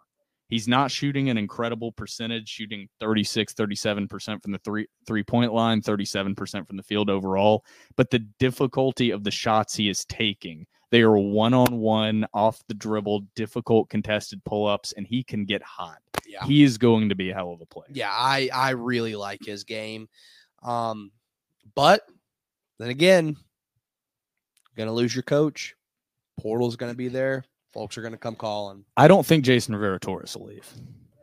He's not shooting an incredible percentage shooting 36 37% from the three three point line 37% from the field overall. But the difficulty of the shots he is taking they are one on one, off the dribble, difficult contested pull ups, and he can get hot. Yeah. He is going to be a hell of a player. Yeah, I I really like his game. Um but then again, gonna lose your coach. Portal's gonna be there. Folks are gonna come calling. I don't think Jason Rivera Torres will leave.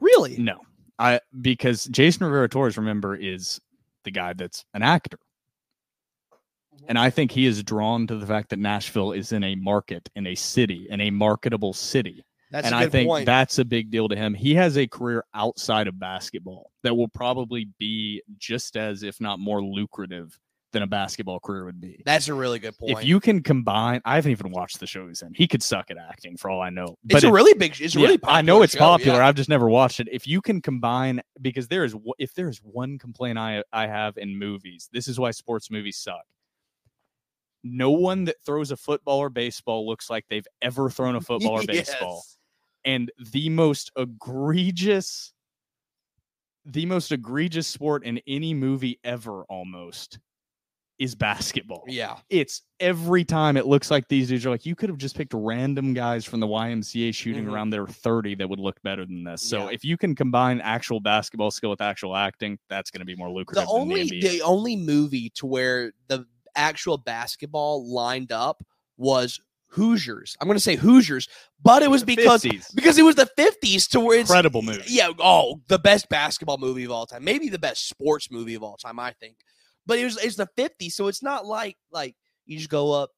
Really? No, I because Jason Rivera Torres, remember, is the guy that's an actor. And I think he is drawn to the fact that Nashville is in a market, in a city, in a marketable city. That's and I think point. that's a big deal to him. He has a career outside of basketball that will probably be just as, if not more lucrative than a basketball career would be. That's a really good point. If you can combine, I haven't even watched the show he's in. He could suck at acting for all I know. But it's a if- really big it's a really yeah, I know it's show, popular. yeah. I've just never watched it. If you can combine, because there is, if there is one complaint I I have in movies, this is why sports movies suck. No one that throws a football or baseball looks like they've ever thrown a football or baseball and the most egregious the most egregious sport in any movie ever almost is basketball. Yeah. It's every time it looks like these dudes are like you could have just picked random guys from the YMCA shooting Mhm. around their 30 that would look better than this. So Yeah. if you can combine actual basketball skill with actual acting, that's going to be more lucrative The than only the the, only movie to where the actual basketball lined up was Hoosiers. I'm gonna say Hoosiers, but it was because 50s. because it was the 50s to where it's incredible movie. Yeah, oh, the best basketball movie of all time. Maybe the best sports movie of all time, I think. But it was it's the 50s, so it's not like like you just go up,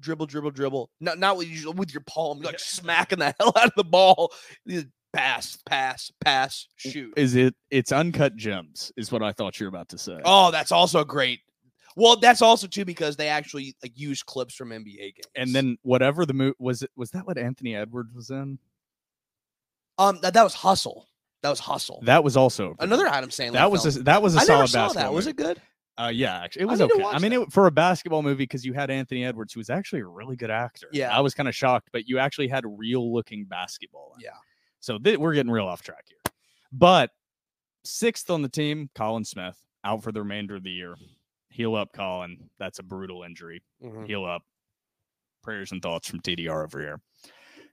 dribble, dribble, dribble. Not not with, you, with your palm, like smacking the hell out of the ball. Pass, pass, pass, shoot. Is it it's uncut gems is what I thought you were about to say. Oh, that's also great. Well, that's also too because they actually like use clips from NBA games. and then whatever the movie was it was that what Anthony Edwards was in? um that, that was Hustle. That was Hustle. That was also Another Adam Sandler. that was film. a, that was a I solid never saw basketball that. Was movie. it good? Uh, yeah, actually, it was to okay. I mean, it, for a basketball movie, because you had Anthony Edwards, who was actually a really good actor. Yeah. I was kind of shocked, but you actually had real looking basketball. Yeah. So th- we're getting real off track here. But sixth on the team, Colin Smith, out for the remainder of the year. Heal up, Colin. That's a brutal injury. Mhm. Heal up. Prayers and thoughts from TDR over here.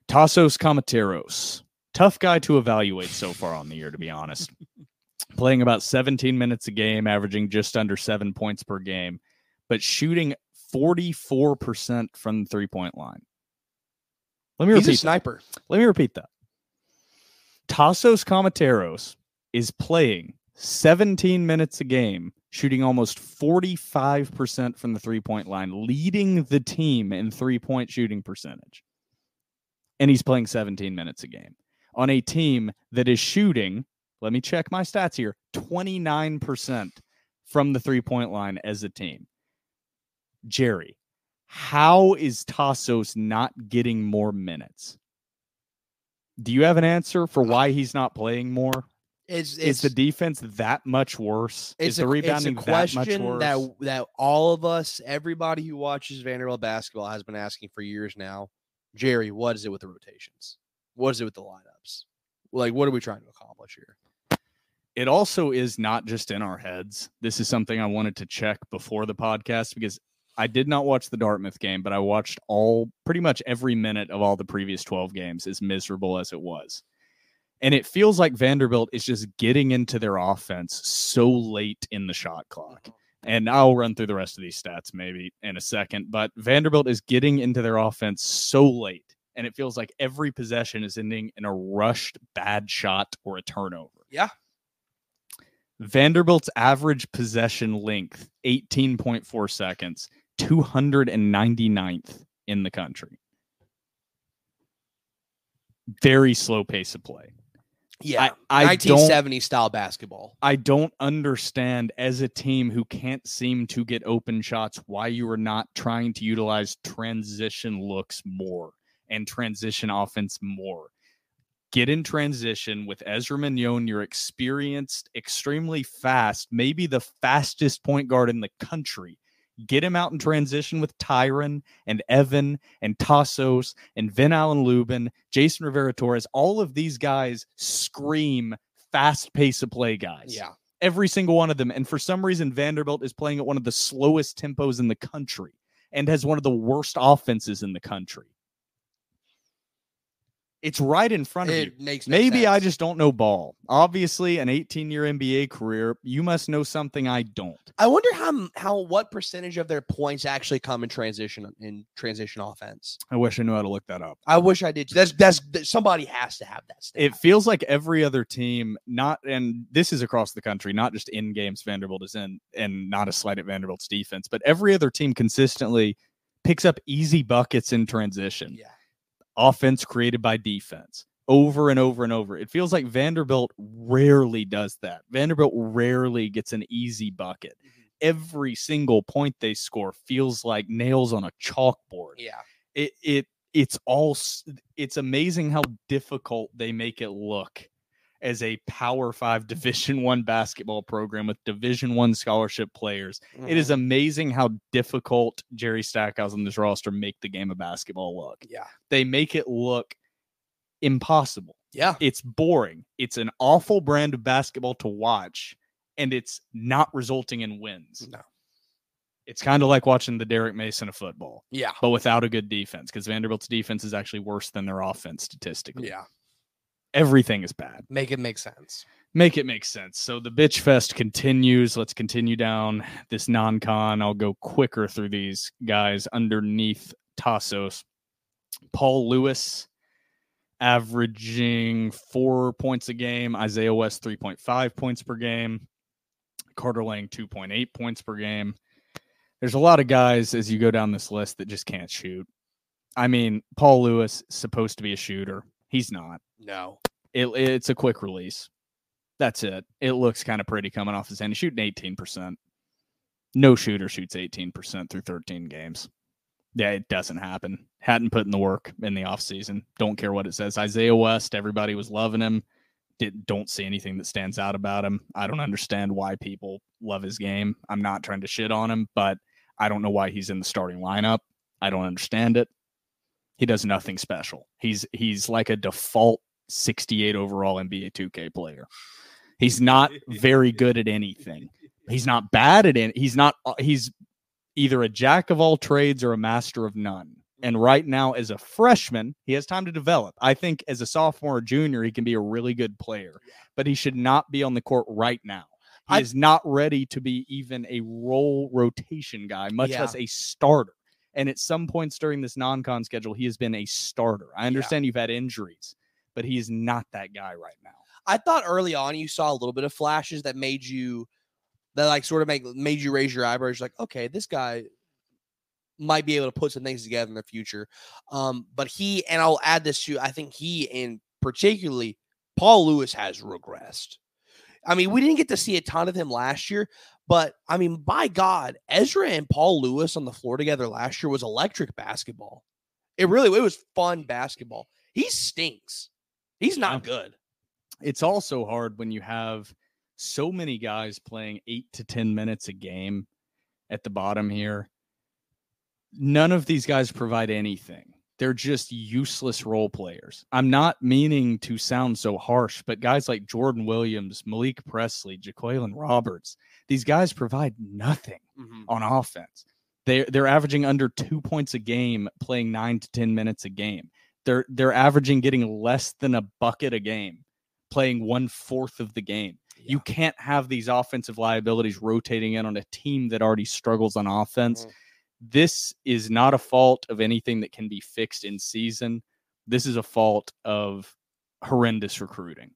Tassos Kamateros. Tough guy to evaluate so far on the year, to be honest. Playing about 17 minutes a game, averaging just under seven points per game, but shooting 44% from the three point line. Let me He's a repeat that. sniper. Let me repeat that. Tassos Kamateros is playing 17 minutes a game, shooting almost 45% from the three point line, leading the team in three point shooting percentage. And he's playing 17 minutes a game on a team that is shooting, let me check my stats here 29% from the three point line as a team. Jerry, how is Tassos not getting more minutes? Do you have an answer for why he's not playing more? It's, Is the defense that much worse? is the a, rebounding it's a that much question worse? that that all of us, everybody who watches Vanderbilt basketball, has been asking for years now. Jerry, what is it with the rotations? What is it with the lineups? Like, what are we trying to accomplish here? it also is not just in our heads. This is something I wanted to check before the podcast because I did not watch the Dartmouth game, but I watched all pretty much every minute of all the previous 12 games, as miserable as it was. And it feels like Vanderbilt is just getting into their offense so late in the shot clock. And I'll run through the rest of these stats maybe in a second, but Vanderbilt is getting into their offense so late. And it feels like every possession is ending in a rushed bad shot or a turnover. Yeah. Vanderbilt's average possession length, 18.4 seconds, 299th in the country. Very slow pace of play. Yeah, I, I don't 1970 style basketball. I don't understand as a team who can't seem to get open shots why you are not trying to utilize transition looks more and transition offense more. Get in transition with Ezra Manjon. You're experienced, extremely fast, maybe the fastest point guard in the country. Get him out in transition with Tyrin and Evan and Tassos and Ven-Allen Lubin, Jason Rivera Torres. All of these guys scream fast pace of play guys Yeah, every single one of them. And for some reason, Vanderbilt is playing at one of the slowest tempos in the country and has one of the worst offenses in the country. It's right in front of you. makes no Maybe I just don't know ball. Obviously, an 18 year NBA career, you must know something I don't. I wonder how how what percentage of their points actually come in transition in transition offense. I wish I knew how to look that up. I wish I did. That's that's that- somebody has to have that. Stat. It feels like every other team, not and this is across the country, not just in games Vanderbilt is in, and not a slight at Vanderbilt's defense, but every other team consistently picks up easy buckets in transition. yeah, offense created by defense over and over and over. It feels like Vanderbilt rarely does that. Vanderbilt rarely gets an easy bucket. Mm-hmm. Every single point they score feels like nails on a chalkboard. yeah. It it it's all it's amazing how difficult they make it look as a Power 5 Division 1 basketball program with Division 1 scholarship players. It is Mhm. amazing how difficult Jerry Stackhouse and this roster make the game of basketball look yeah, they make it look impossible. yeah. It's boring. It's an awful brand of basketball to watch, and it's not resulting in wins. No. It's kind of like watching the Derek Mason of football, Yeah, but without a good defense, because Vanderbilt's defense is actually worse than their offense statistically. yeah. Everything is bad. Make it make sense. Make it make sense. So the bitch fest continues. Let's continue down this non-con. I'll go quicker through these guys underneath Tassos. Paul Lewis averaging four points a game. Isaiah West 3.5 points per game. Carter Lang 2.8 points per game. There's a lot of guys as you go down this list that just can't shoot. I mean, Paul Lewis supposed to be a shooter. He's not No. it, it's a quick release. That's it. It looks kind of pretty coming off his hand. He's shooting 18%. No shooter shoots 18% through 13 games. Yeah, it doesn't happen. Hadn't put in the work in the offseason. Don't care what it says. Isaiah West, everybody was loving him. Did, don't see anything that stands out about him. I don't understand why people love his game. I'm not trying to shit on him, but I don't know why he's in the starting lineup. I don't understand it. He does nothing special. He's he's like a default 68 overall NBA 2K player. He's not very good at anything. He's not bad at it. He's not uh, he's either a jack of all trades or a master of none. And right now as a freshman, he has time to develop. I think as a sophomore or junior he can be a really good player, but he should not be on the court right now. He I- is not ready to be even a role rotation guy, much Yeah. less a starter. And at some points during this non-con schedule, he has been a starter. I understand you've had injuries, but he is not that guy right now. I thought early on you saw a little bit of flashes that made you that like sort of make made you raise your eyebrows. Like, okay, this guy might be able to put some things together in the future. Um, but he and I'll add this to I think he and particularly Paul Lewis has regressed. I mean, we didn't get to see a ton of him last year, but I mean, by God, Ezra and Paul Lewis on the floor together last year was electric basketball. It really it was fun basketball. He stinks. He's not good. It's also hard when you have so many guys playing eight to 10 minutes a game at the bottom here. None of these guys provide anything. They're just useless role players. I'm not meaning to sound so harsh, but guys like Jordan Williams, Malik Presley, JaQualon Roberts, these guys provide nothing Mhm. on offense. They're they're averaging under two points a game, playing nine to ten minutes a game. They're they're averaging getting less than a bucket a game, playing one fourth of the game. You can't have these offensive liabilities rotating in on a team that already struggles on offense. Mhm. This is not a fault of anything that can be fixed in season. This is a fault of horrendous recruiting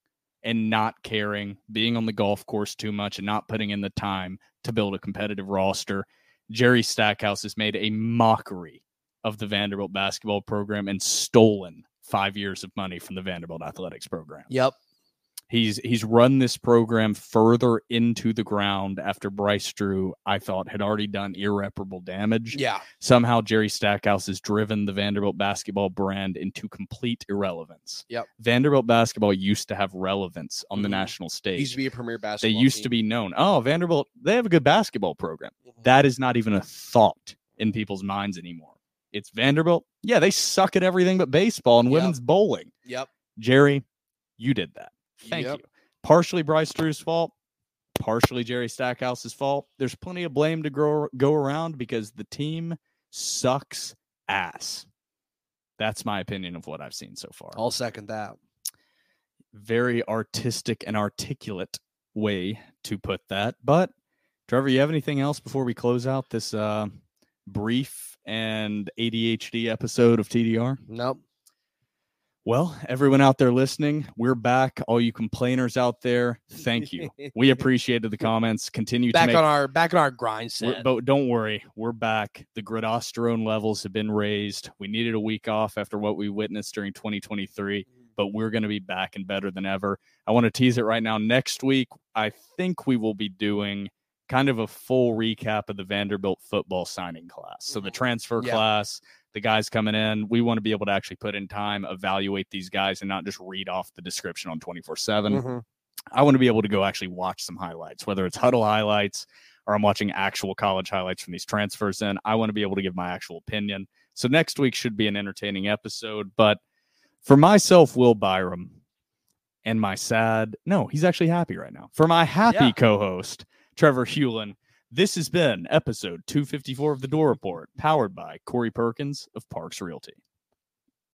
and not caring, being on the golf course too much and not putting in the time to build a competitive roster. Jerry Stackhouse has made a mockery of the Vanderbilt basketball program and stolen five years of money from the Vanderbilt athletics program. Yep. He's he's run this program further into the ground after Bryce Drew, I thought, had already done irreparable damage. Yeah. Somehow Jerry Stackhouse has driven the Vanderbilt basketball brand into complete irrelevance. Yep. Vanderbilt basketball used to have relevance on the Mhm. national stage. Used to be a premier basketball. they used to be known. Oh, Vanderbilt, they have a good basketball program. Mhm. That is not even a thought in people's minds anymore. It's Vanderbilt. Yeah, they suck at everything but baseball and Yep. women's bowling. Yep. Jerry, you did that. Thank Yep. you. Partially Bryce Drew's fault, partially Jerry Stackhouse's fault. There's plenty of blame to grow, go around because the team sucks ass. That's my opinion of what I've seen so far. I'll second that. Very artistic and articulate way to put that. But Trevor, you have anything else before we close out this uh, brief and ADHD episode of TDR? Nope. Well, everyone out there listening, we're back. All you complainers out there, thank you. we appreciated the comments. Continue Back to make on our back on our grind set. but don't worry, we're back. The gridosterone levels have been raised. We needed a week off after what we witnessed during 2023, but we're going to be back and better than ever. I want to tease it right now. Next week, I think we will be doing kind of a full recap of the Vanderbilt football signing class. So the Mhm. transfer Yeah. class, the guys coming in, we want to be able to actually put in time, evaluate these guys, and not just read off the description on 24 7. Mhm. I want to be able to go actually watch some highlights, whether it's huddle highlights or I'm watching actual college highlights from these transfers in. I want to be able to give my actual opinion. So next week should be an entertaining episode. But for myself, Will Byrum, and my sad, no, he's actually happy right now. For my happy Yeah. co host, Trevor Hulan, this has been episode 254 of The Dore Report, powered by Corey Perkins of Parks Realty.